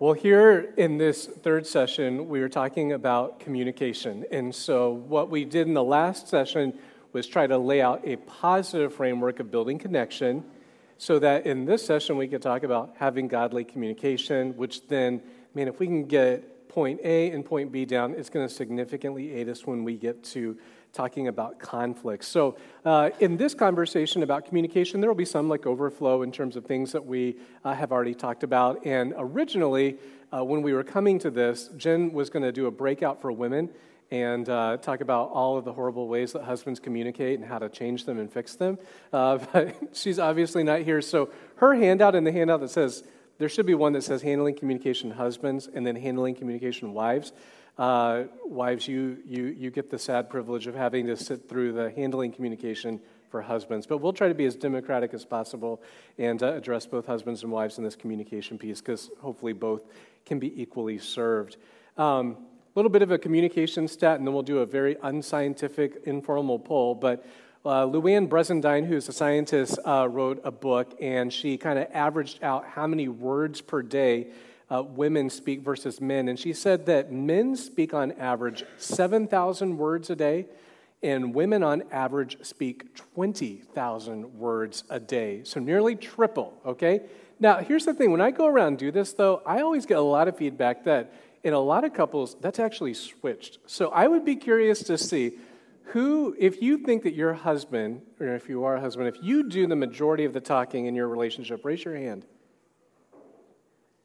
Well, here in this third session, we were talking about communication. And so, what we did in the last session was try to lay out a positive framework of building connection so that in this session we could talk about having godly communication, which then, man, if we can get point A and point B down, it's going to significantly aid us when we get to talking about conflict. So, uh, in this conversation about communication, there will be some like overflow in terms of things that we uh, have already talked about. And originally, uh, when we were coming to this, Jen was going to do a breakout for women and uh, talk about all of the horrible ways that husbands communicate and how to change them and fix them. Uh, but she's obviously not here. So, her handout and the handout that says, there should be one that says handling communication husbands and then handling communication wives. Uh, wives, you, you, you get the sad privilege of having to sit through the handling communication for husbands. But we'll try to be as democratic as possible and uh, address both husbands and wives in this communication piece because hopefully both can be equally served. A um, little bit of a communication stat, and then we'll do a very unscientific, informal poll. But uh, Louann Brizendine, who's a scientist, uh, wrote a book, and she kind of averaged out how many words per day uh, women speak versus men. And she said that men speak on average 7,000 words a day, and women on average speak 20,000 words a day. So nearly triple, okay? Now, here's the thing when I go around and do this, though, I always get a lot of feedback that in a lot of couples, that's actually switched. So I would be curious to see who, if you think that your husband, or if you are a husband, if you do the majority of the talking in your relationship, raise your hand.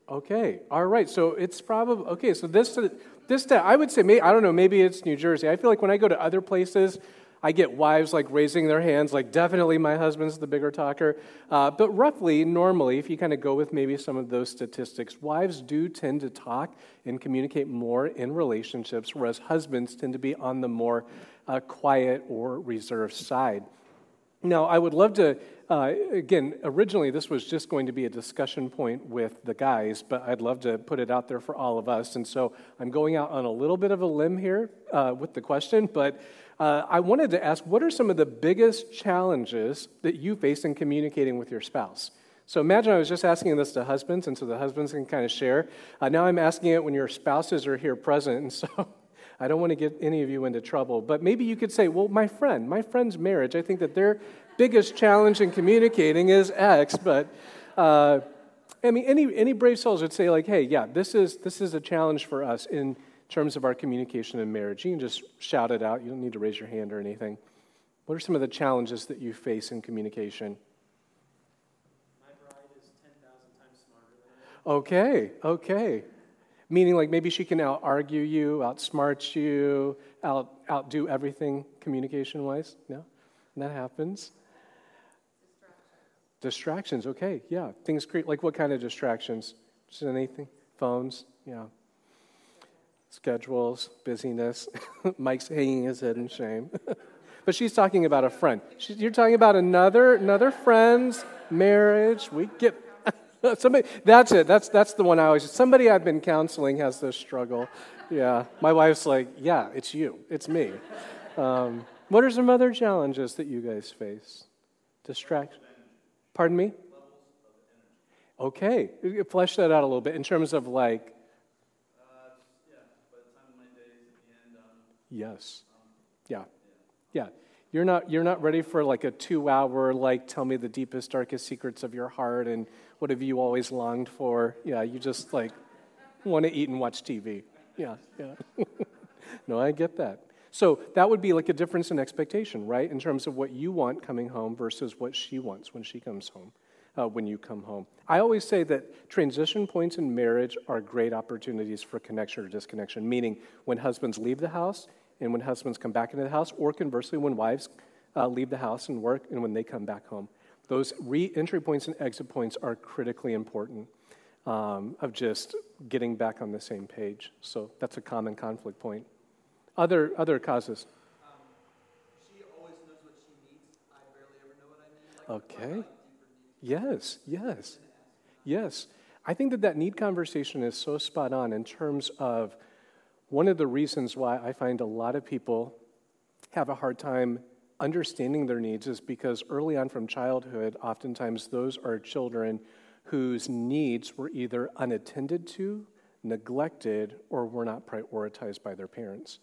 Okay, all right. So it's probably okay. So this this I would say maybe, I don't know. Maybe it's New Jersey. I feel like when I go to other places, I get wives like raising their hands, like definitely my husband's the bigger talker. Uh, but roughly, normally, if you kind of go with maybe some of those statistics, wives do tend to talk and communicate more in relationships, whereas husbands tend to be on the more uh, quiet or reserved side. Now, I would love to uh, again, originally this was just going to be a discussion point with the guys, but I'd love to put it out there for all of us. And so I'm going out on a little bit of a limb here uh, with the question, but uh, I wanted to ask what are some of the biggest challenges that you face in communicating with your spouse? So imagine I was just asking this to husbands, and so the husbands can kind of share. Uh, now I'm asking it when your spouses are here present, and so I don't want to get any of you into trouble. But maybe you could say, well, my friend, my friend's marriage, I think that they're biggest challenge in communicating is X, but uh, I mean, any, any brave souls would say, like, hey, yeah, this is, this is a challenge for us in terms of our communication in marriage. You can just shout it out. You don't need to raise your hand or anything. What are some of the challenges that you face in communication? My bride is ten thousand times smarter. Okay, okay. Meaning, like, maybe she can out argue you, outsmart you, out outdo everything communication wise? No? And that happens. Distractions, okay, yeah. Things create, like what kind of distractions? Just anything? Phones, yeah. Schedules, busyness. Mike's hanging his head in shame. but she's talking about a friend. She, you're talking about another, another friend's marriage. We get somebody. That's it. That's that's the one I always. Somebody I've been counseling has this struggle. Yeah, my wife's like, yeah, it's you, it's me. Um, what are some other challenges that you guys face? Distraction. Pardon me? Okay, flesh that out a little bit in terms of like. Yes. Yeah. Yeah. You're not, you're not ready for like a two hour, like, tell me the deepest, darkest secrets of your heart and what have you always longed for. Yeah, you just like want to eat and watch TV. Yeah, yeah. no, I get that. So that would be like a difference in expectation, right? In terms of what you want coming home versus what she wants when she comes home, uh, when you come home. I always say that transition points in marriage are great opportunities for connection or disconnection, meaning when husbands leave the house and when husbands come back into the house, or conversely, when wives uh, leave the house and work and when they come back home. Those re entry points and exit points are critically important. Um, of just getting back on the same page. So that's a common conflict point. Other, other causes. okay. Yes, yes, yes. I think that that need conversation is so spot on in terms of one of the reasons why I find a lot of people have a hard time understanding their needs is because early on from childhood, oftentimes those are children whose needs were either unattended to, neglected, or were not prioritized by their parents.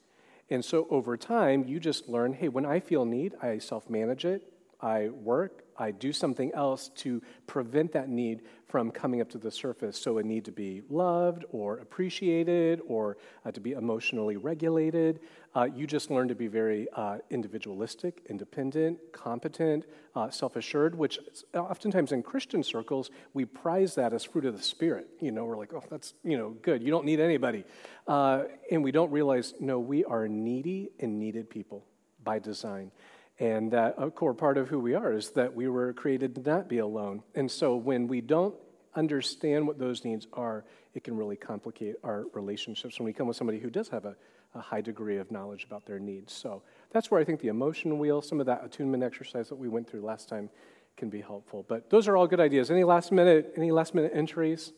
And so over time, you just learn hey, when I feel need, I self manage it, I work, I do something else to prevent that need from coming up to the surface. So, a need to be loved or appreciated or uh, to be emotionally regulated. Uh, you just learn to be very uh, individualistic, independent, competent, uh, self assured, which oftentimes in Christian circles, we prize that as fruit of the Spirit. You know, we're like, oh, that's, you know, good. You don't need anybody. Uh, and we don't realize, no, we are needy and needed people by design. And that a core part of who we are is that we were created to not be alone. And so when we don't understand what those needs are, it can really complicate our relationships when we come with somebody who does have a, a high degree of knowledge about their needs. So that's where I think the emotion wheel, some of that attunement exercise that we went through last time, can be helpful. But those are all good ideas. Any last minute, any last minute entries?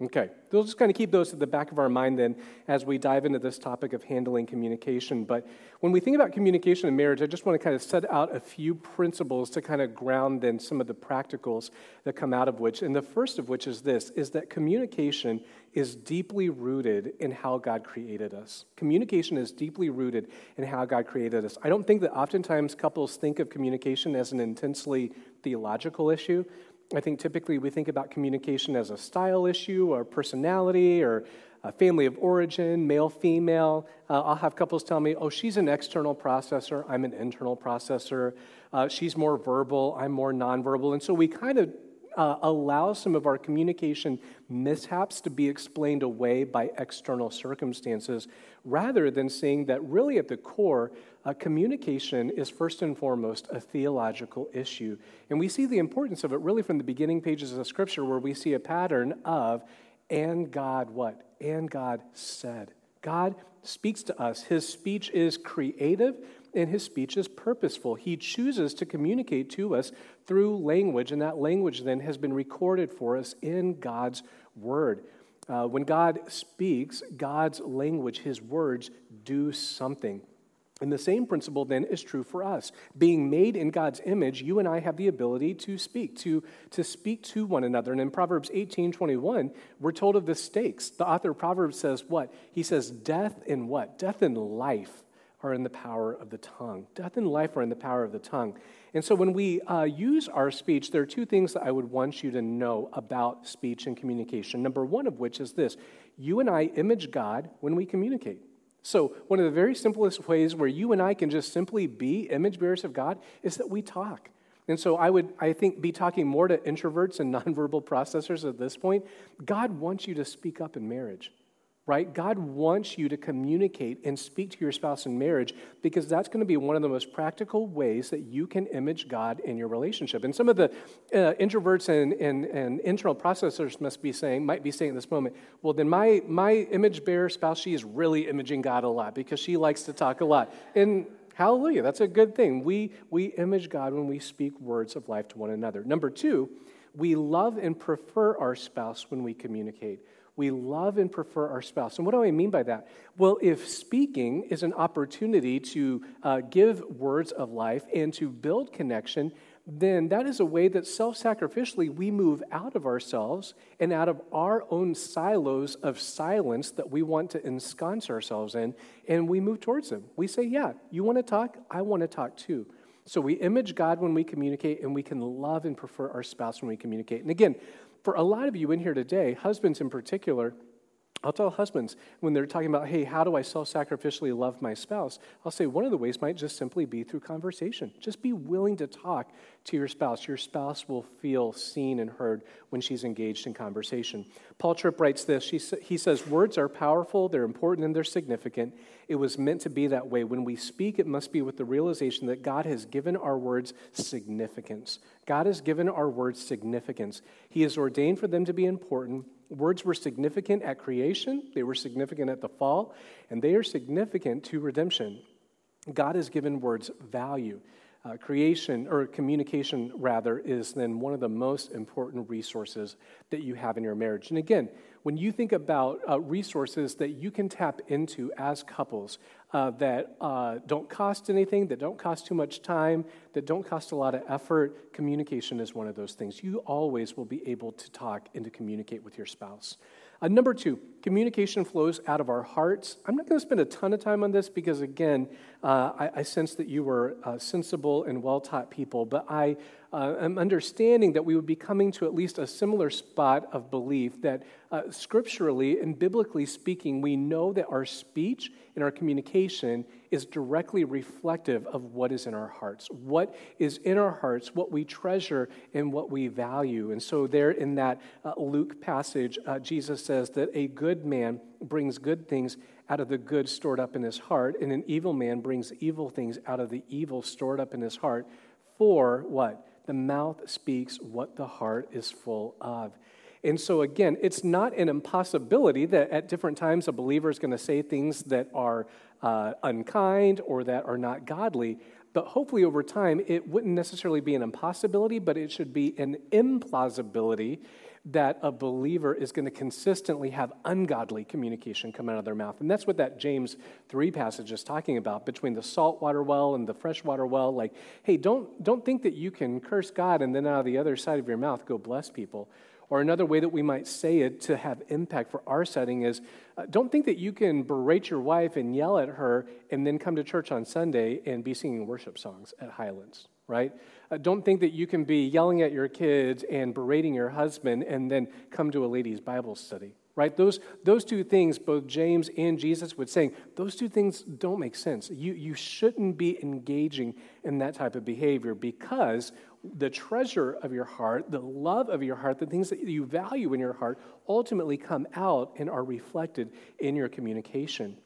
Okay, we'll just kind of keep those at the back of our mind then as we dive into this topic of handling communication. But when we think about communication in marriage, I just want to kind of set out a few principles to kind of ground then some of the practicals that come out of which. And the first of which is this is that communication is deeply rooted in how God created us. Communication is deeply rooted in how God created us. I don't think that oftentimes couples think of communication as an intensely theological issue, I think typically we think about communication as a style issue or personality or a family of origin, male, female. Uh, I'll have couples tell me, oh, she's an external processor, I'm an internal processor. Uh, she's more verbal, I'm more nonverbal. And so we kind of uh, allow some of our communication mishaps to be explained away by external circumstances rather than seeing that really at the core, uh, communication is first and foremost a theological issue. And we see the importance of it really from the beginning pages of scripture where we see a pattern of, and God what? And God said. God speaks to us. His speech is creative and his speech is purposeful. He chooses to communicate to us through language, and that language then has been recorded for us in God's word. Uh, when God speaks, God's language, his words, do something. And the same principle then is true for us. Being made in God's image, you and I have the ability to speak, to, to speak to one another. And in Proverbs 18 21, we're told of the stakes. The author of Proverbs says what? He says, Death and what? Death and life are in the power of the tongue. Death and life are in the power of the tongue. And so when we uh, use our speech, there are two things that I would want you to know about speech and communication. Number one of which is this you and I image God when we communicate. So, one of the very simplest ways where you and I can just simply be image bearers of God is that we talk. And so I would, I think, be talking more to introverts and nonverbal processors at this point. God wants you to speak up in marriage right? God wants you to communicate and speak to your spouse in marriage because that's going to be one of the most practical ways that you can image God in your relationship. And some of the uh, introverts and, and, and internal processors must be saying, might be saying at this moment, well, then my, my image bearer spouse, she is really imaging God a lot because she likes to talk a lot. And hallelujah, that's a good thing. We, we image God when we speak words of life to one another. Number two, we love and prefer our spouse when we communicate we love and prefer our spouse. And what do I mean by that? Well, if speaking is an opportunity to uh, give words of life and to build connection, then that is a way that self sacrificially we move out of ourselves and out of our own silos of silence that we want to ensconce ourselves in, and we move towards Him. We say, Yeah, you want to talk? I want to talk too. So we image God when we communicate, and we can love and prefer our spouse when we communicate. And again, for a lot of you in here today, husbands in particular, I'll tell husbands when they're talking about, hey, how do I self sacrificially love my spouse? I'll say one of the ways might just simply be through conversation. Just be willing to talk to your spouse. Your spouse will feel seen and heard when she's engaged in conversation. Paul Tripp writes this he says, Words are powerful, they're important, and they're significant. It was meant to be that way. When we speak, it must be with the realization that God has given our words significance. God has given our words significance. He has ordained for them to be important Words were significant at creation, they were significant at the fall, and they are significant to redemption. God has given words value. uh, creation or communication rather is then one of the most important resources that you have in your marriage and again when you think about uh, resources that you can tap into as couples uh, that uh, don't cost anything that don't cost too much time that don't cost a lot of effort. Communication is one of those things. You always will be able to talk and to communicate with your spouse. Uh, number two, communication flows out of our hearts. I'm not going to spend a ton of time on this because, again, uh, I, I, sense that you were uh, sensible and well taught people, but I uh, am understanding that we would be coming to at least a similar spot of belief that uh, scripturally and biblically speaking, we know that our speech and our communication is directly reflective of what is in our hearts. What is in our hearts, what we treasure, and what we value. And so, there in that uh, Luke passage, uh, Jesus says that a good man brings good things out of the good stored up in his heart, and an evil man brings evil things out of the evil stored up in his heart. For what? The mouth speaks what the heart is full of. And so, again, it's not an impossibility that at different times a believer is going to say things that are uh, unkind or that are not godly. But hopefully, over time, it wouldn't necessarily be an impossibility, but it should be an implausibility that a believer is going to consistently have ungodly communication come out of their mouth. And that's what that James 3 passage is talking about between the saltwater well and the freshwater well. Like, hey, don't, don't think that you can curse God and then out of the other side of your mouth go bless people. Or another way that we might say it to have impact for our setting is uh, don't think that you can berate your wife and yell at her and then come to church on Sunday and be singing worship songs at Highlands, right? Uh, don't think that you can be yelling at your kids and berating your husband and then come to a ladies' Bible study, right? Those, those two things, both James and Jesus would say, those two things don't make sense. You, you shouldn't be engaging in that type of behavior because the treasure of your heart, the love of your heart, the things that you value in your heart ultimately come out and are reflected in your communication.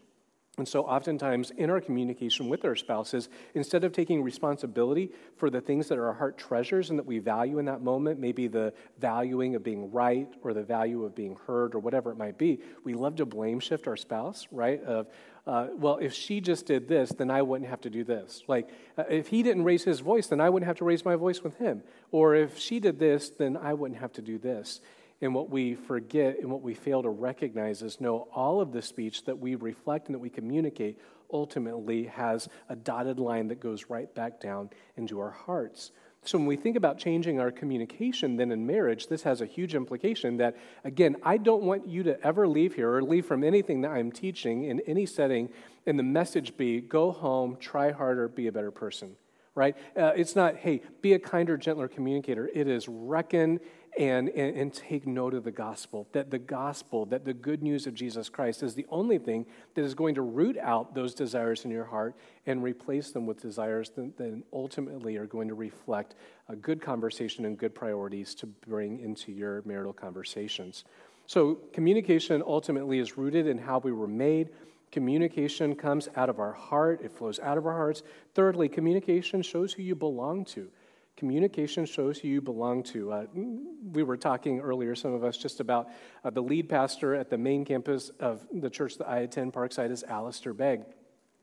And so, oftentimes in our communication with our spouses, instead of taking responsibility for the things that our heart treasures and that we value in that moment, maybe the valuing of being right or the value of being heard or whatever it might be, we love to blame shift our spouse, right? Of, uh, well, if she just did this, then I wouldn't have to do this. Like, uh, if he didn't raise his voice, then I wouldn't have to raise my voice with him. Or if she did this, then I wouldn't have to do this. And what we forget and what we fail to recognize is no, all of the speech that we reflect and that we communicate ultimately has a dotted line that goes right back down into our hearts. So, when we think about changing our communication then in marriage, this has a huge implication that, again, I don't want you to ever leave here or leave from anything that I'm teaching in any setting and the message be go home, try harder, be a better person, right? Uh, it's not, hey, be a kinder, gentler communicator. It is reckon and, and, and, take note of the gospel. That the gospel, that the good news of Jesus Christ is the only thing that is going to root out those desires in your heart and replace them with desires that then ultimately are going to reflect a good conversation and good priorities to bring into your marital conversations. So, communication ultimately is rooted in how we were made. Communication comes out of our heart, it flows out of our hearts. Thirdly, communication shows who you belong to. Communication shows who you belong to. Uh, we were talking earlier, some of us, just about uh, the lead pastor at the main campus of the church that I attend, Parkside, is Alistair Begg.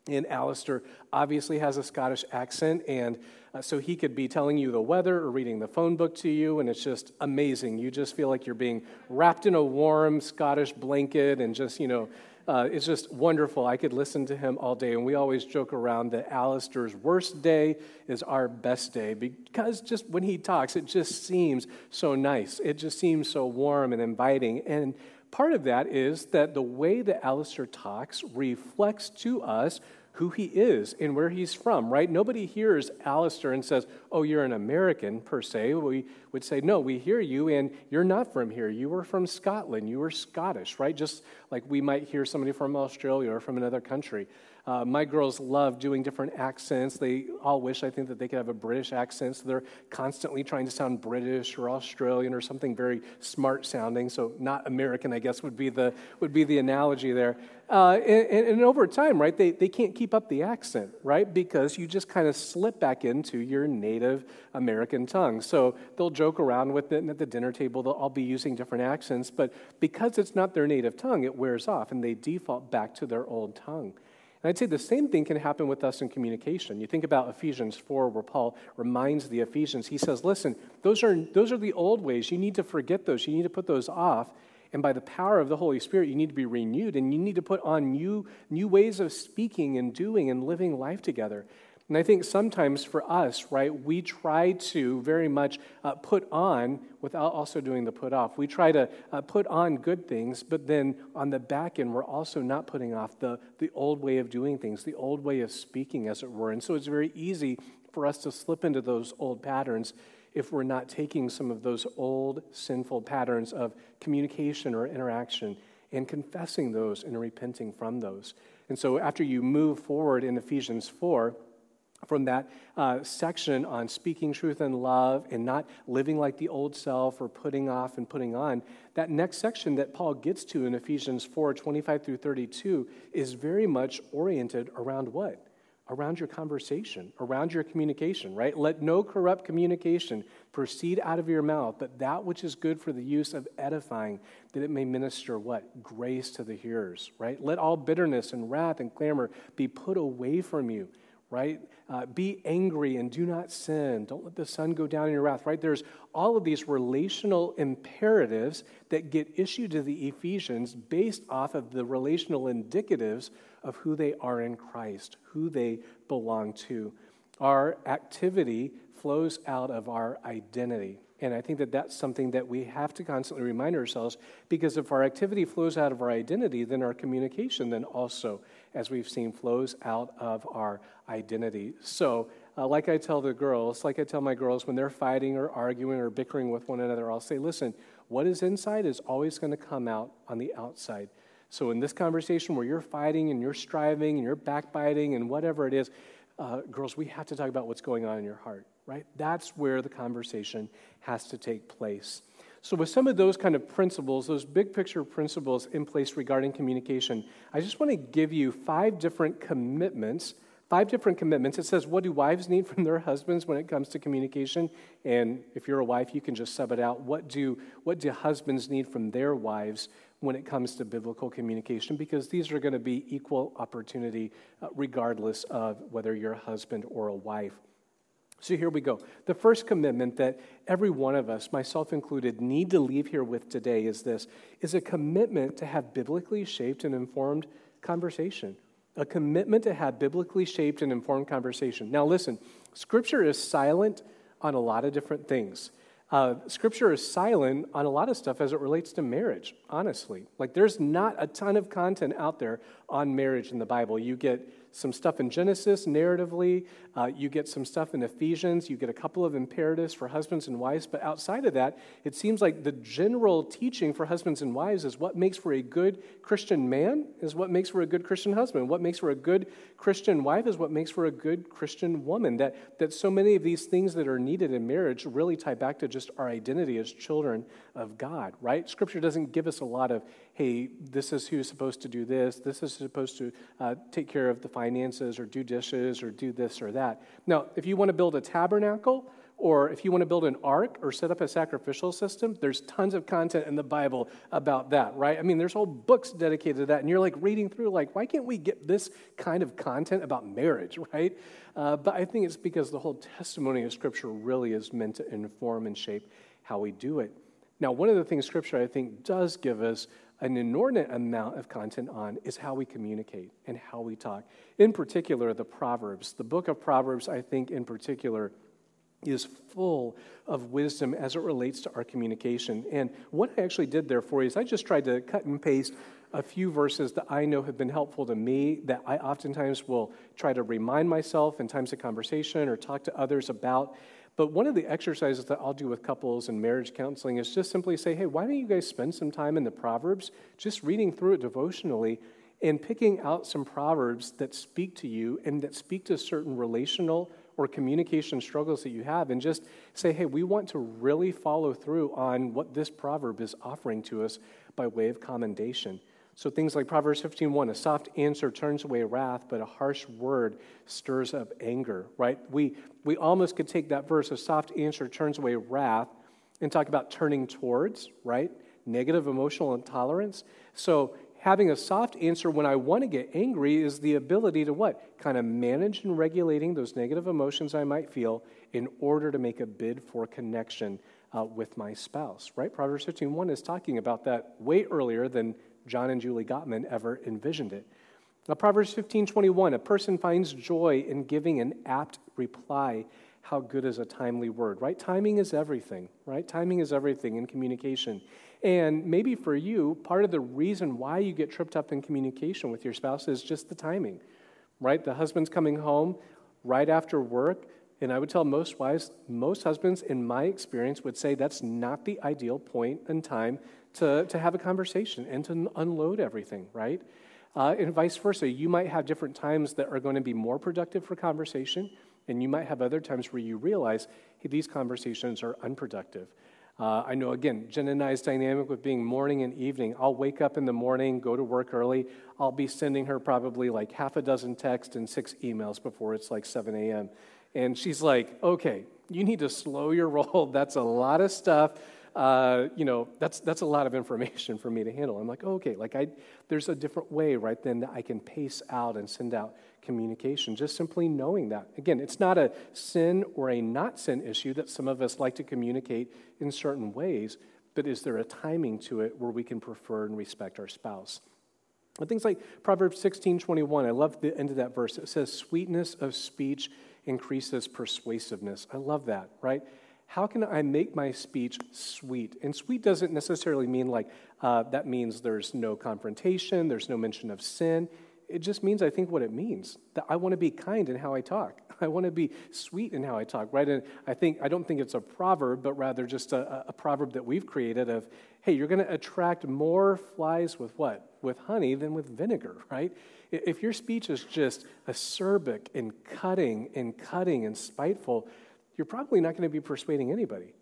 And Alistair obviously has a Scottish accent, and uh, so he could be telling you the weather or reading the phone book to you, and it's just amazing. You just feel like you're being wrapped in a warm Scottish blanket and just, you know, uh, it's just wonderful. I could listen to him all day. And we always joke around that Alistair's worst day is our best day because just when he talks, it just seems so nice. It just seems so warm and inviting. And part of that is that the way that Alistair talks reflects to us who he is and where he's from, right? Nobody hears Alistair and says, Oh, you're an American, per se. We would say, No, we hear you, and you're not from here. You were from Scotland. You were Scottish, right? Just like we might hear somebody from Australia or from another country. Uh, my girls love doing different accents. They all wish, I think, that they could have a British accent. So they're constantly trying to sound British or Australian or something very smart sounding. So not American, I guess, would be the, would be the analogy there. Uh, and, and, over time, right, they, they can't keep up the accent, right? Because you just kind of slip back into your native American tongue. So they'll joke around with it, and at the dinner table, they'll all be using different accents. But because it's not their native tongue, it wears off, and they default back to their old tongue. And I'd say the same thing can happen with us in communication. You think about Ephesians 4, where Paul reminds the Ephesians, he says, Listen, those are, those are the old ways. You need to forget those, you need to put those off. And by the power of the Holy Spirit, you need to be renewed and you need to put on new, new ways of speaking and doing and living life together. And I think sometimes for us, right, we try to very much uh, put on without also doing the put off. We try to uh, put on good things, but then on the back end, we're also not putting off the, the old way of doing things, the old way of speaking, as it were. And so it's very easy for us to slip into those old patterns if we're not taking some of those old sinful patterns of communication or interaction and confessing those and repenting from those. And so after you move forward in Ephesians 4, from that uh, section on speaking truth and love and not living like the old self or putting off and putting on, that next section that Paul gets to in Ephesians 4 25 through 32 is very much oriented around what? Around your conversation, around your communication, right? Let no corrupt communication proceed out of your mouth, but that which is good for the use of edifying, that it may minister what? Grace to the hearers, right? Let all bitterness and wrath and clamor be put away from you right? Uh, be angry and do not sin. Don't let the sun go down in your wrath, right? There's all of these relational imperatives that get issued to the Ephesians based off of the relational indicatives of who they are in Christ, who they belong to. Our activity flows out of our identity. And I think that that's something that we have to constantly remind ourselves because if our activity flows out of our identity, then our communication then also, as we've seen, flows out of our identity. So, uh, like I tell the girls, like I tell my girls when they're fighting or arguing or bickering with one another, I'll say, listen, what is inside is always going to come out on the outside. So, in this conversation where you're fighting and you're striving and you're backbiting and whatever it is, uh, girls, we have to talk about what's going on in your heart right? That's where the conversation has to take place. So, with some of those kind of principles, those big picture principles in place regarding communication, I just want to give you five different commitments. Five different commitments. It says, What do wives need from their husbands when it comes to communication? And if you're a wife, you can just sub it out. What do, what do husbands need from their wives when it comes to biblical communication? Because these are going to be equal opportunity, uh, regardless of whether you're a husband or a wife. So here we go. The first commitment that every one of us, myself included, need to leave here with today is this is a commitment to have biblically shaped and informed conversation. A commitment to have biblically shaped and informed conversation. Now listen, scripture is silent on a lot of different things. Uh, scripture is silent on a lot of stuff as it relates to marriage, honestly. Like, there's not a ton of content out there on marriage in the Bible. You get some stuff in Genesis narratively. Uh, you get some stuff in Ephesians. You get a couple of imperatives for husbands and wives. But outside of that, it seems like the general teaching for husbands and wives is what makes for a good Christian man is what makes for a good Christian husband. What makes for a good Christian wife is what makes for a good Christian woman. That, that so many of these things that are needed in marriage really tie back to just our identity as children of God, right? Scripture doesn't give us a lot of, hey, this is who's supposed to do this, this is supposed to uh, take care of the finances or do dishes or do this or that. Now, if you want to build a tabernacle, or if you want to build an ark or set up a sacrificial system, there's tons of content in the Bible about that, right? I mean, there's whole books dedicated to that, and you're like reading through, like, why can't we get this kind of content about marriage, right? Uh, but I think it's because the whole testimony of Scripture really is meant to inform and shape how we do it. Now, one of the things Scripture, I think, does give us an inordinate amount of content on is how we communicate and how we talk. In particular, the Proverbs. The book of Proverbs, I think, in particular, is full of wisdom as it relates to our communication. And what I actually did there for you is I just tried to cut and paste a few verses that I know have been helpful to me that I oftentimes will try to remind myself in times of conversation or talk to others about. But one of the exercises that I'll do with couples and marriage counseling is just simply say, hey, why don't you guys spend some time in the Proverbs, just reading through it devotionally and picking out some Proverbs that speak to you and that speak to certain relational or communication struggles that you have, and just say, hey, we want to really follow through on what this proverb is offering to us by way of commendation. So things like Proverbs 15:1, a soft answer turns away wrath, but a harsh word stirs up anger, right? We we almost could take that verse, a soft answer turns away wrath, and talk about turning towards, right? Negative emotional intolerance. So, having a soft answer when I want to get angry is the ability to what? Kind of manage and regulating those negative emotions I might feel in order to make a bid for connection uh, with my spouse, right? Proverbs 15.1 is talking about that way earlier than John and Julie Gottman ever envisioned it. Now, Proverbs 15.21, a person finds joy in giving an apt reply. How good is a timely word, right? Timing is everything, right? Timing is everything in communication. And maybe for you, part of the reason why you get tripped up in communication with your spouse is just the timing, right? The husband's coming home right after work. And I would tell most wives, most husbands, in my experience, would say that's not the ideal point in time to, to have a conversation and to unload everything, right? Uh, and vice versa. You might have different times that are going to be more productive for conversation, and you might have other times where you realize, hey, these conversations are unproductive. Uh, I know, again, Jen and I's dynamic with being morning and evening. I'll wake up in the morning, go to work early. I'll be sending her probably like half a dozen texts and six emails before it's like 7 a.m. And she's like, okay, you need to slow your roll. That's a lot of stuff. Uh, you know, that's, that's a lot of information for me to handle. I'm like, oh, okay, like I, there's a different way right then that I can pace out and send out communication, just simply knowing that. Again, it's not a sin or a not sin issue that some of us like to communicate in certain ways, but is there a timing to it where we can prefer and respect our spouse? And things like Proverbs 16 21, I love the end of that verse. It says, Sweetness of speech increases persuasiveness. I love that, right? How can I make my speech sweet? And sweet doesn't necessarily mean like uh, that means there's no confrontation, there's no mention of sin. It just means, I think, what it means that I want to be kind in how I talk. I want to be sweet in how I talk, right? And I think, I don't think it's a proverb, but rather just a, a proverb that we've created of, hey, you're going to attract more flies with what? With honey than with vinegar, right? If your speech is just acerbic and cutting and cutting and spiteful, you're probably not going to be persuading anybody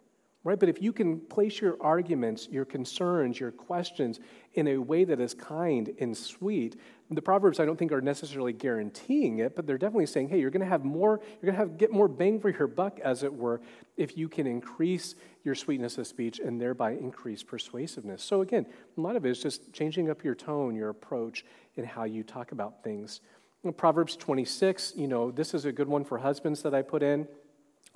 right? But if you can place your arguments, your concerns, your questions in a way that is kind and sweet, the Proverbs I don't think are necessarily guaranteeing it, but they're definitely saying, hey, you're going to have more, you're going to have get more bang for your buck, as it were, if you can increase your sweetness of speech and thereby increase persuasiveness. So again, a lot of it is just changing up your tone, your approach, and how you talk about things. Proverbs 26, you know, this is a good one for husbands that I put in.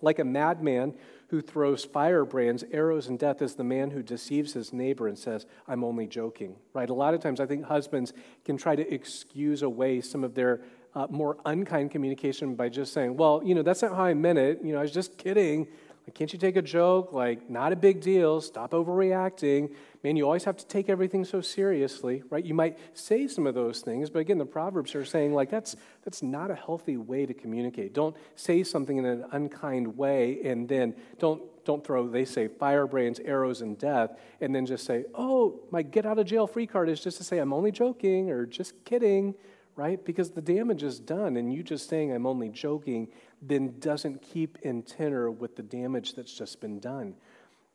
Like a madman who throws firebrands, arrows, and death is the man who deceives his neighbor and says, I'm only joking, right? A lot of times I think husbands can try to excuse away some of their uh, more unkind communication by just saying, well, you know, that's not how I meant it. You know, I was just kidding. Like, can't you take a joke? Like, not a big deal. Stop overreacting. Man, you always have to take everything so seriously, right? You might say some of those things, but again, the Proverbs are saying, like, that's, that's not a healthy way to communicate. Don't say something in an unkind way and then don't, don't throw, they say, firebrands, arrows, and death, and then just say, oh, my get out of jail free card is just to say, I'm only joking or just kidding, right? Because the damage is done, and you just saying, I'm only joking, then doesn't keep in tenor with the damage that's just been done.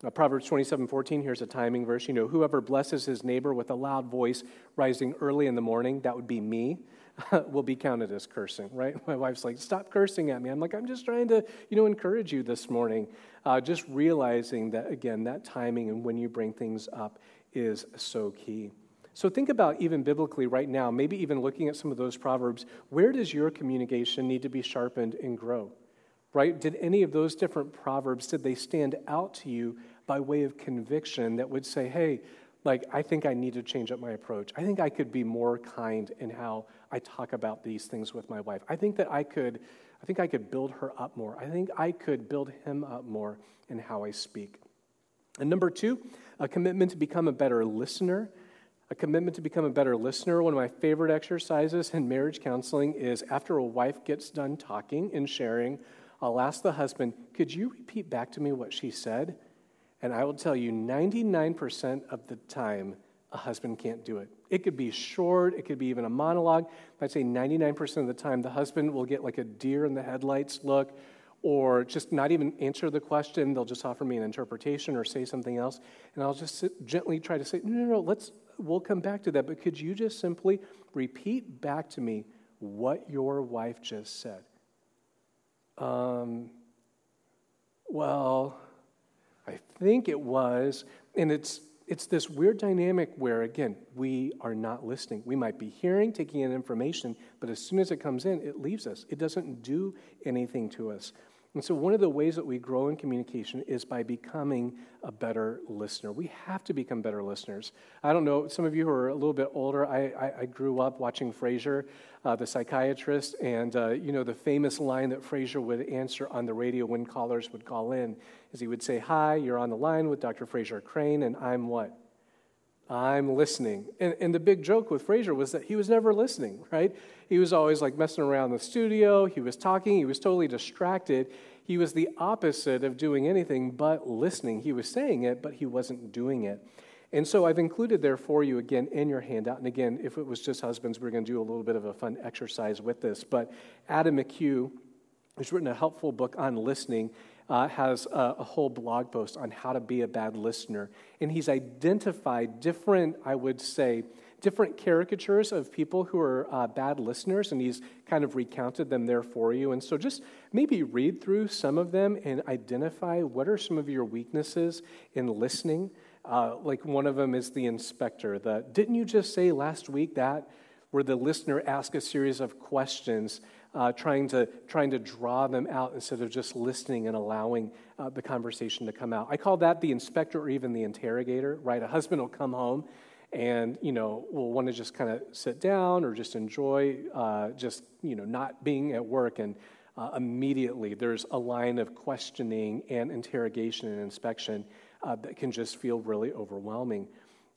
Uh, Proverbs 27 14, here's a timing verse. You know, whoever blesses his neighbor with a loud voice rising early in the morning, that would be me, will be counted as cursing, right? My wife's like, stop cursing at me. I'm like, I'm just trying to, you know, encourage you this morning. Uh, just realizing that, again, that timing and when you bring things up is so key. So think about even biblically right now, maybe even looking at some of those proverbs, where does your communication need to be sharpened and grow? Right? Did any of those different proverbs did they stand out to you by way of conviction that would say, "Hey, like I think I need to change up my approach. I think I could be more kind in how I talk about these things with my wife. I think that I could I think I could build her up more. I think I could build him up more in how I speak." And number 2, a commitment to become a better listener a commitment to become a better listener. One of my favorite exercises in marriage counseling is after a wife gets done talking and sharing, I'll ask the husband, Could you repeat back to me what she said? And I will tell you 99% of the time, a husband can't do it. It could be short, it could be even a monologue. I'd say 99% of the time, the husband will get like a deer in the headlights look or just not even answer the question. They'll just offer me an interpretation or say something else. And I'll just sit, gently try to say, no, no, no, let's, we'll come back to that, but could you just simply repeat back to me what your wife just said? Um, well, I think it was, and it's it's this weird dynamic where, again, we are not listening. We might be hearing, taking in information, but as soon as it comes in, it leaves us. It doesn't do anything to us. And so, one of the ways that we grow in communication is by becoming a better listener. We have to become better listeners. I don't know, some of you who are a little bit older, I, I, I grew up watching Frasier, uh, the psychiatrist, and uh, you know, the famous line that Frasier would answer on the radio when callers would call in is he would say, Hi, you're on the line with Dr. Frasier Crane, and I'm what? I'm listening. And, and the big joke with Frasier was that he was never listening, right? He was always like messing around the studio, he was talking, he was totally distracted. He was the opposite of doing anything but listening. He was saying it, but he wasn't doing it. And so I've included there for you again in your handout. And again, if it was just husbands, we're going to do a little bit of a fun exercise with this. But Adam McHugh, has written a helpful book on listening, uh, has a, a, whole blog post on how to be a bad listener. And he's identified different, I would say, different caricatures of people who are uh, bad listeners, and he's kind of recounted them there for you. And so just maybe read through some of them and identify what are some of your weaknesses in listening. Uh, like one of them is the inspector. The, didn't you just say last week that? Where the listener asks a series of questions uh, trying, to, trying to draw them out instead of just listening and allowing uh, the conversation to come out. I call that the inspector or even the interrogator, right? A husband will come home and, you know, will want to just kind of sit down or just enjoy uh, just, you know, not being at work. And uh, immediately there's a line of questioning and interrogation and inspection uh, that can just feel really overwhelming.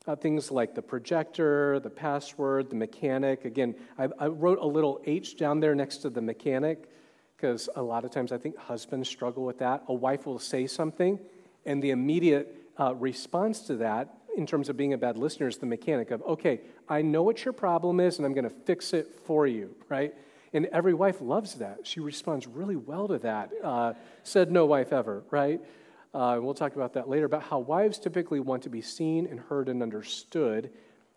Uh, things like the projector, the password, the mechanic. Again, I, I wrote a little H down there next to the mechanic because a lot of times I think husbands struggle with that. A wife will say something, and the immediate uh, response to that, in terms of being a bad listener, is the mechanic of, okay, I know what your problem is, and I'm going to fix it for you, right? And every wife loves that. She responds really well to that. Uh, said no wife ever, right? Uh, we'll talk about that later, about how wives typically want to be seen and heard and understood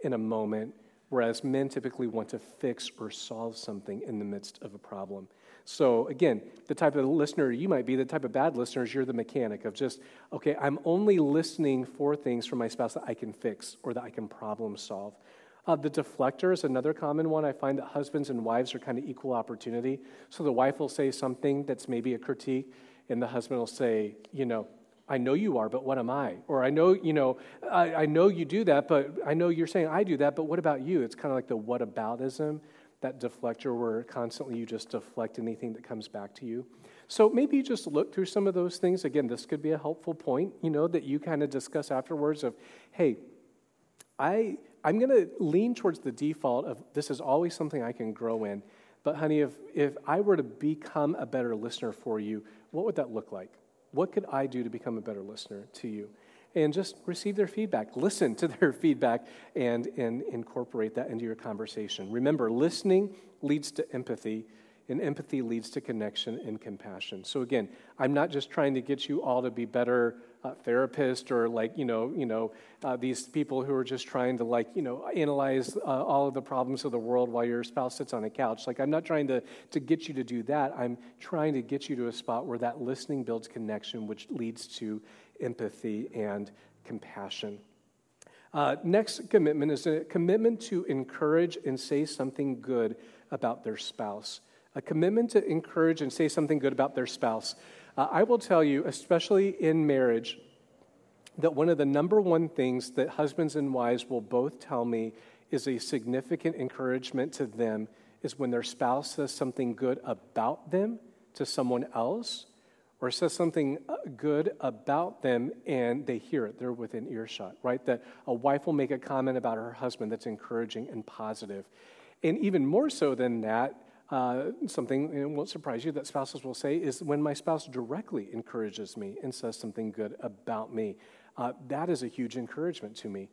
in a moment, whereas men typically want to fix or solve something in the midst of a problem. So, again, the type of listener you might be, the type of bad listeners, you're the mechanic of just, okay, I'm only listening for things from my spouse that I can fix or that I can problem solve. Uh, the deflector is another common one. I find that husbands and wives are kind of equal opportunity. So the wife will say something that's maybe a critique, and the husband will say, you know, I know you are, but what am I? Or I know, you know, I, I know you do that, but I know you're saying I do that, but what about you? It's kind of like the what aboutism, that deflector where constantly you just deflect anything that comes back to you. So maybe you just look through some of those things. Again, this could be a helpful point, you know, that you kind of discuss afterwards of, hey, I, I'm going to lean towards the default of this is always something I can grow in. But honey, if, if I were to become a better listener for you, what would that look like? What could I do to become a better listener to you? And just receive their feedback, listen to their feedback, and, and incorporate that into your conversation. Remember, listening leads to empathy, and empathy leads to connection and compassion. So, again, I'm not just trying to get you all to be better uh, therapist or like you know you know uh, these people who are just trying to like you know analyze uh, all of the problems of the world while your spouse sits on a couch. Like i'm not trying to to get you to do that. I'm trying to get you to a spot where that listening builds connection which leads to empathy and compassion. Uh, next commitment is a commitment to encourage and say something good about their spouse. A commitment to encourage and say something good about their spouse uh, I will tell you, especially in marriage, that one of the number one things that husbands and wives will both tell me is a significant encouragement to them is when their spouse says something good about them to someone else or says something uh, good about them and they hear it, they're within earshot, right? That a wife will make a comment about her husband that's encouraging and positive. And even more so than that, uh, something, it won't surprise you, that spouses will say is when my spouse directly encourages me and says something good about me. Uh, that is a huge encouragement to me.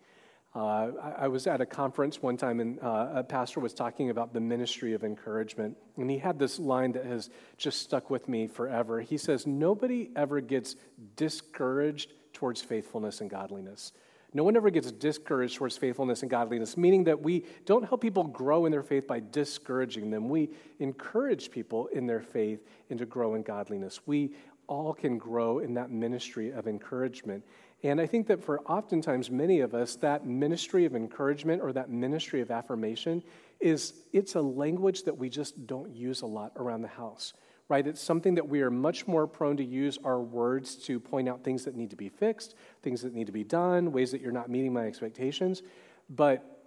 Uh, I, I, was at a conference one time, and uh, a pastor was talking about the ministry of encouragement. And he had this line that has just stuck with me forever. He says, Nobody ever gets discouraged towards faithfulness and godliness. No one ever gets discouraged towards faithfulness and godliness, meaning that we don't help people grow in their faith by discouraging them. We encourage people in their faith and to grow in godliness. We all can grow in that ministry of encouragement. And I think that for oftentimes many of us, that ministry of encouragement or that ministry of affirmation is it's a language that we just don't use a lot around the house right? It's something that we are much more prone to use our words to point out things that need to be fixed, things that need to be done, ways that you're not meeting my expectations. But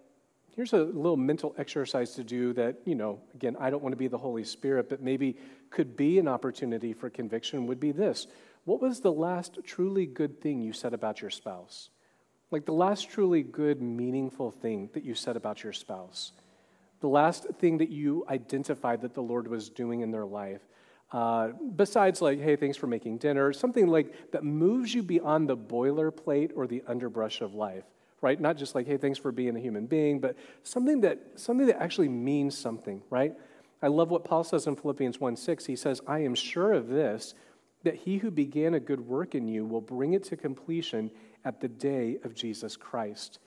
here's a little mental exercise to do that, you know, again, I don't want to be the Holy Spirit, but maybe could be an opportunity for conviction would be this. What was the last truly good thing you said about your spouse? Like the last truly good, meaningful thing that you said about your spouse? The last thing that you identified that the Lord was doing in their life? Uh, besides, like, hey, thanks for making dinner, something like that moves you beyond the boilerplate or the underbrush of life, right? Not just like, hey, thanks for being a human being, but something that something that actually means something, right? I love what Paul says in Philippians 1 6. He says, I am sure of this, that he who began a good work in you will bring it to completion at the day of Jesus Christ.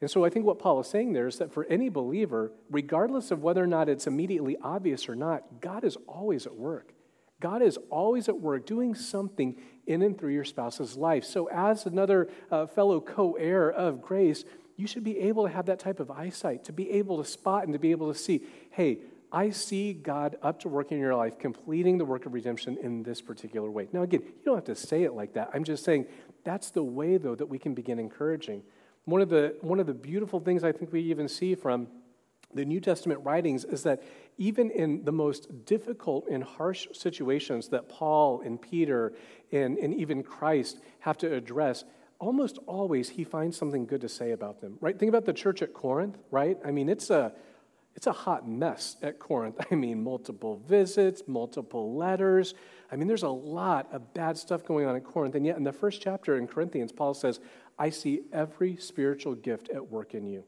And so I think what Paul is saying there is that for any believer, regardless of whether or not it's immediately obvious or not, God is always at work. God is always at work doing something in and through your spouse's life. So, as another uh, fellow co heir of grace, you should be able to have that type of eyesight, to be able to spot and to be able to see, hey, I see God up to work in your life, completing the work of redemption in this particular way. Now, again, you don't have to say it like that. I'm just saying that's the way, though, that we can begin encouraging. One of the, one of the beautiful things I think we even see from the New Testament writings is that even in the most difficult and harsh situations that Paul and Peter and, and even Christ have to address, almost always he finds something good to say about them, right? Think about the church at Corinth, right? I mean, it's a, it's a hot mess at Corinth. I mean, multiple visits, multiple letters. I mean, there's a lot of bad stuff going on at Corinth. And yet, in the first chapter in Corinthians, Paul says, I see every spiritual gift at work in you.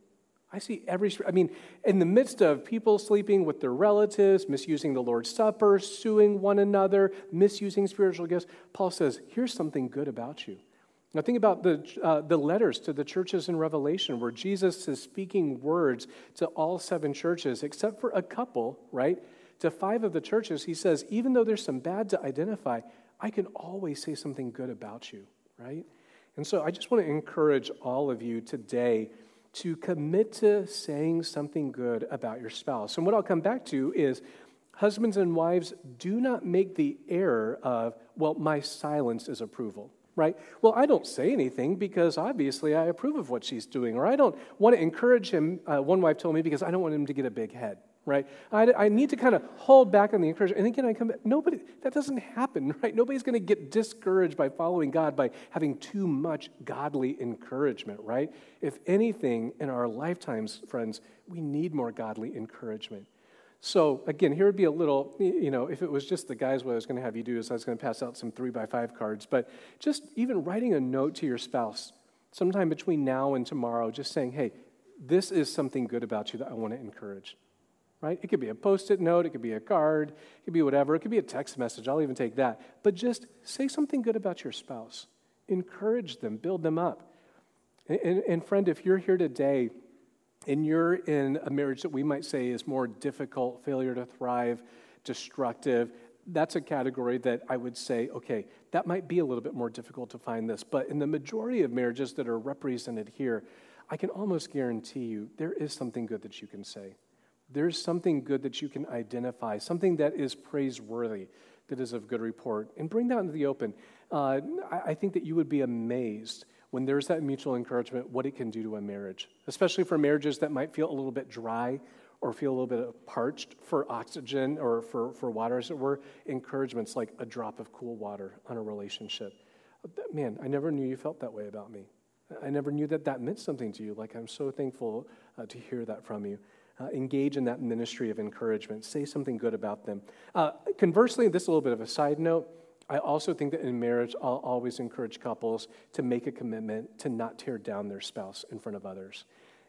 I see every, I mean, in the midst of people sleeping with their relatives, misusing the Lord's Supper, suing one another, misusing spiritual gifts, Paul says, here's something good about you. Now, think about the, uh, the letters to the churches in Revelation where Jesus is speaking words to all seven churches, except for a couple, right? To five of the churches, he says, even though there's some bad to identify, I can always say something good about you, right? And so I just want to encourage all of you today to commit to saying something good about your spouse. And what I'll come back to is husbands and wives do not make the error of, well, my silence is approval, right? Well, I don't say anything because obviously I approve of what she's doing, or I don't want to encourage him, uh, one wife told me, because I don't want him to get a big head right? I, I need to kind of hold back on the encouragement. And again, I come back, nobody, that doesn't happen, right? Nobody's going to get discouraged by following God by having too much godly encouragement, right? If anything, in our lifetimes, friends, we need more godly encouragement. So, again, here would be a little, you know, if it was just the guys, what I was going to have you do is I was going to pass out some three by five cards, but just even writing a note to your spouse sometime between now and tomorrow, just saying, hey, this is something good about you that I want to encourage right? It could be a post it note, it could be a card, it could be whatever, it could be a text message. I'll even take that. But just say something good about your spouse, encourage them, build them up. And, and, and friend, if you're here today and you're in a marriage that we might say is more difficult, failure to thrive, destructive, that's a category that I would say, okay, that might be a little bit more difficult to find this. But in the majority of marriages that are represented here, I can almost guarantee you there is something good that you can say there's something good that you can identify, something that is praiseworthy, that is of good report, and bring that into the open. Uh, I think that you would be amazed when there's that mutual encouragement, what it can do to a marriage, especially for marriages that might feel a little bit dry or feel a little bit parched for oxygen or for, for water, as it were. Encouragement's like a drop of cool water on a relationship. Man, I never knew you felt that way about me. I never knew that that meant something to you. Like, I'm so thankful uh, to hear that from you uh, engage in that ministry of encouragement. Say something good about them. Uh, conversely, this is a little bit of a side note. I also think that in marriage, I'll always encourage couples to make a commitment to not tear down their spouse in front of others.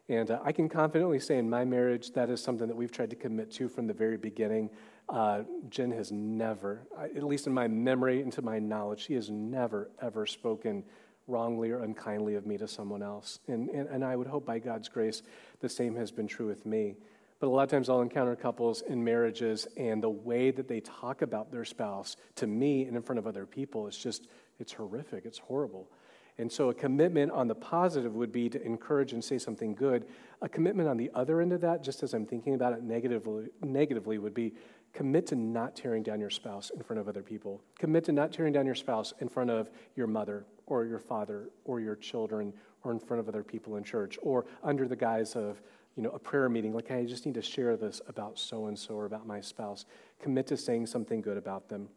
And uh, I can confidently say in my marriage, that is something that we've tried to commit to from the very beginning. Uh, Jen has never, at least in my memory and to my knowledge, she has never, ever spoken wrongly or unkindly of me to someone else. And, and, and I would hope by God's grace the same has been true with me. But a lot of times I'll encounter couples in marriages, and the way that they talk about their spouse to me and in front of other people is just, it's horrific, it's horrible. And so a commitment on the positive would be to encourage and say something good. A commitment on the other end of that, just as I'm thinking about it negatively, negatively would be commit to not tearing down your spouse in front of other people. Commit to not tearing down your spouse in front of your mother or your father or your children or in front of other people in church or under the guise of you know, a prayer meeting, like, hey, I just need to share this about so and so or about my spouse. Commit to saying something good about them.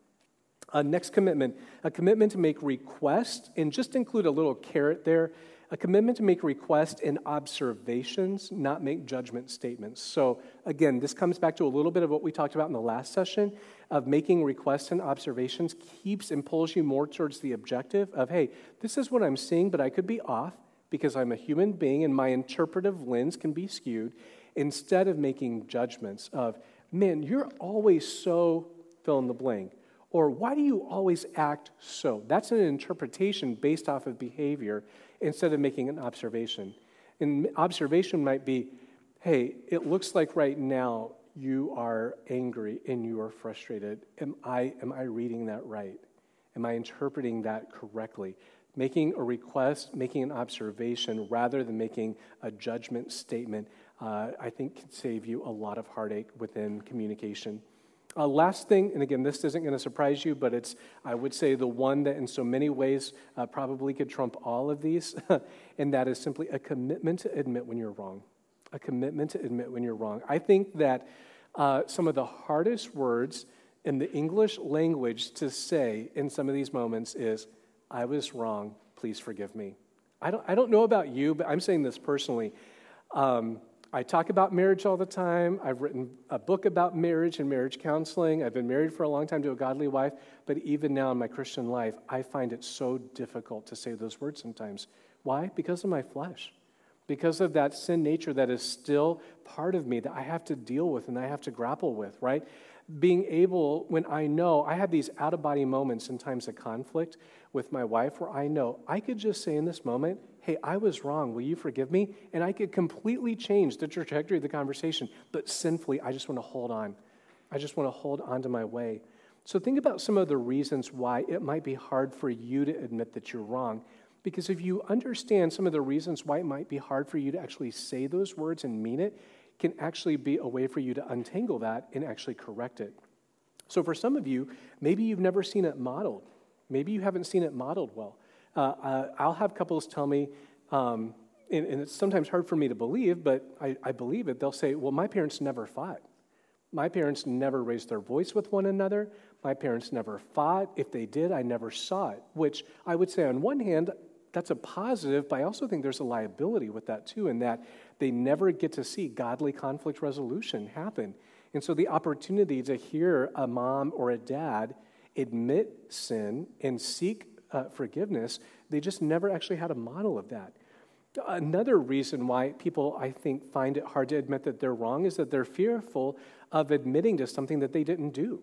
Uh, next commitment a commitment to make requests, and just include a little caret there a commitment to make requests and observations, not make judgment statements. So, again, this comes back to a little bit of what we talked about in the last session of making requests and observations keeps and pulls you more towards the objective of, hey, this is what I'm seeing, but I could be off because I'm a human being and my interpretive lens can be skewed, instead of making judgments of, man, you're always so fill in the blank. Or why do you always act so? That's an interpretation based off of behavior instead of making an observation. And observation might be, hey, it looks like right now you are angry and you are frustrated. Am I, am I reading that right? Am I interpreting that correctly? Making a request, making an observation rather than making a judgment statement, uh, I think can save you a lot of heartache within communication. Uh, last thing, and again, this isn't going to surprise you, but it's, I would say, the one that in so many ways uh, probably could trump all of these, and that is simply a commitment to admit when you're wrong. A commitment to admit when you're wrong. I think that uh, some of the hardest words in the English language to say in some of these moments is, I was wrong, please forgive me. I don't, I don't know about you, but I'm saying this personally. Um, I talk about marriage all the time. I've written a book about marriage and marriage counseling. I've been married for a long time to a godly wife, but even now in my Christian life, I find it so difficult to say those words sometimes. Why? Because of my flesh. Because of that sin nature that is still part of me that I have to deal with and I have to grapple with, right? being able, when I know, I have these out of body moments in times of conflict with my wife where I know I could just say in this moment, hey, I was wrong. Will you forgive me? And I could completely change the trajectory of the conversation. But sinfully, I just want to hold on. I just want to hold on to my way. So think about some of the reasons why it might be hard for you to admit that you're wrong. Because if you understand some of the reasons why it might be hard for you to actually say those words and mean it, can actually be a way for you to untangle that and actually correct it. So, for some of you, maybe you've never seen it modeled. Maybe you haven't seen it modeled well. Uh, I'll have couples tell me, um, and, and, it's sometimes hard for me to believe, but I, I believe it. They'll say, Well, my parents never fought. My parents never raised their voice with one another. My parents never fought. If they did, I never saw it. Which I would say, on one hand, that's a positive, but I also think there's a liability with that too, in that they never get to see godly conflict resolution happen. And so the opportunity to hear a mom or a dad admit sin and seek uh, forgiveness, they just never actually had a model of that. Another reason why people, I think, find it hard to admit that they're wrong is that they're fearful of admitting to something that they didn't do.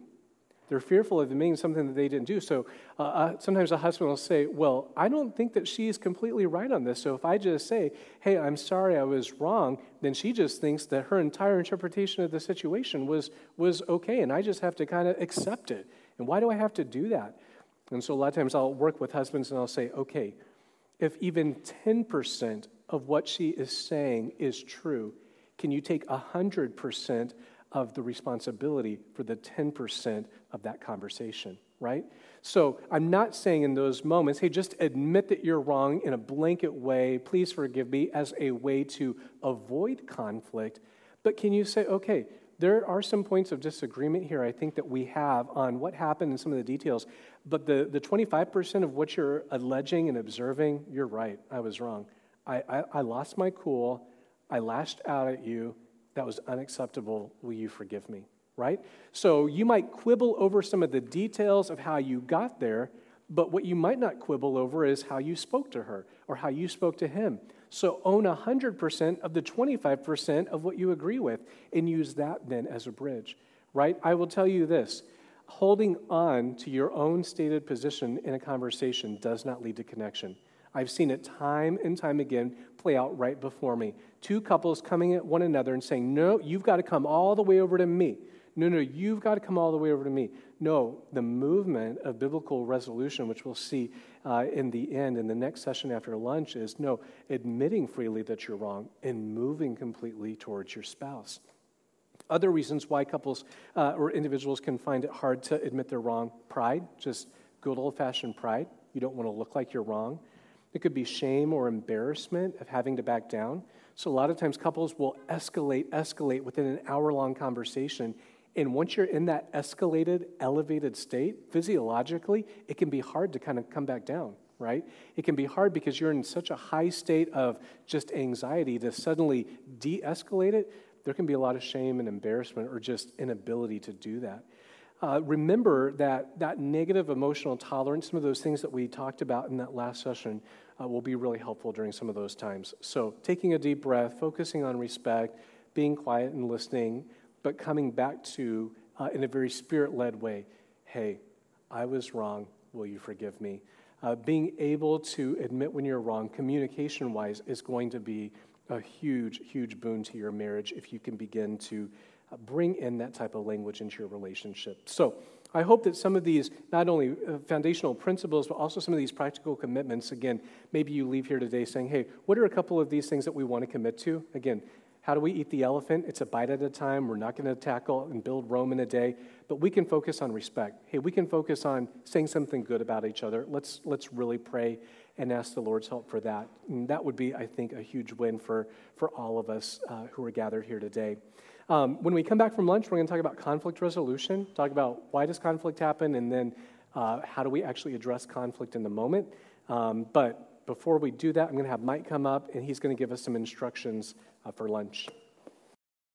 They're fearful of admitting something that they didn't do. So uh, uh, sometimes a husband will say, Well, I don't think that she's completely right on this. So if I just say, Hey, I'm sorry I was wrong, then she just thinks that her entire interpretation of the situation was, was okay. And I just have to kind of accept it. And why do I have to do that? And so a lot of times I'll work with husbands and I'll say, Okay, if even 10% of what she is saying is true, can you take 100% of the responsibility for the 10% of that conversation, right? So I'm not saying in those moments, hey, just admit that you're wrong in a blanket way, please forgive me, as a way to avoid conflict. But can you say, okay, there are some points of disagreement here, I think, that we have on what happened and some of the details. But the, the 25% of what you're alleging and observing, you're right. I was wrong. I, I, I lost my cool. I lashed out at you. That was unacceptable. Will you forgive me? Right? So you might quibble over some of the details of how you got there, but what you might not quibble over is how you spoke to her or how you spoke to him. So own 100% of the 25% of what you agree with and use that then as a bridge, right? I will tell you this holding on to your own stated position in a conversation does not lead to connection. I've seen it time and time again play out right before me. Two couples coming at one another and saying, No, you've got to come all the way over to me. No, no, you've got to come all the way over to me. No, the movement of biblical resolution, which we'll see uh, in the end, in the next session after lunch, is no, admitting freely that you're wrong and moving completely towards your spouse. Other reasons why couples uh, or individuals can find it hard to admit they're wrong pride, just good old fashioned pride. You don't want to look like you're wrong. It could be shame or embarrassment of having to back down. So, a lot of times, couples will escalate, escalate within an hour long conversation. And once you're in that escalated, elevated state, physiologically, it can be hard to kind of come back down, right? It can be hard because you're in such a high state of just anxiety to suddenly de escalate it. There can be a lot of shame and embarrassment or just inability to do that. Uh, remember that that negative emotional tolerance, some of those things that we talked about in that last session, uh, will be really helpful during some of those times. So, taking a deep breath, focusing on respect, being quiet and listening, but coming back to, uh, in a very spirit led way, hey, I was wrong. Will you forgive me? Uh, being able to admit when you're wrong, communication wise, is going to be a huge, huge boon to your marriage if you can begin to uh, bring in that type of language into your relationship. So, I hope that some of these, not only uh, foundational principles, but also some of these practical commitments, again, maybe you leave here today saying, hey, what are a couple of these things that we want to commit to? Again, how do we eat the elephant? It's a bite at a time. We're not going to tackle and build Rome in a day, but we can focus on respect. Hey, we can focus on saying something good about each other. Let's, let's really pray and ask the Lord's help for that. And that would be, I think, a huge win for, for all of us uh, who are gathered here today. Um, when we come back from lunch, we're going to talk about conflict resolution, talk about why does conflict happen, and then uh, how do we actually address conflict in the moment. Um, but before we do that, I'm going to have Mike come up, and he's going to give us some instructions uh, for lunch.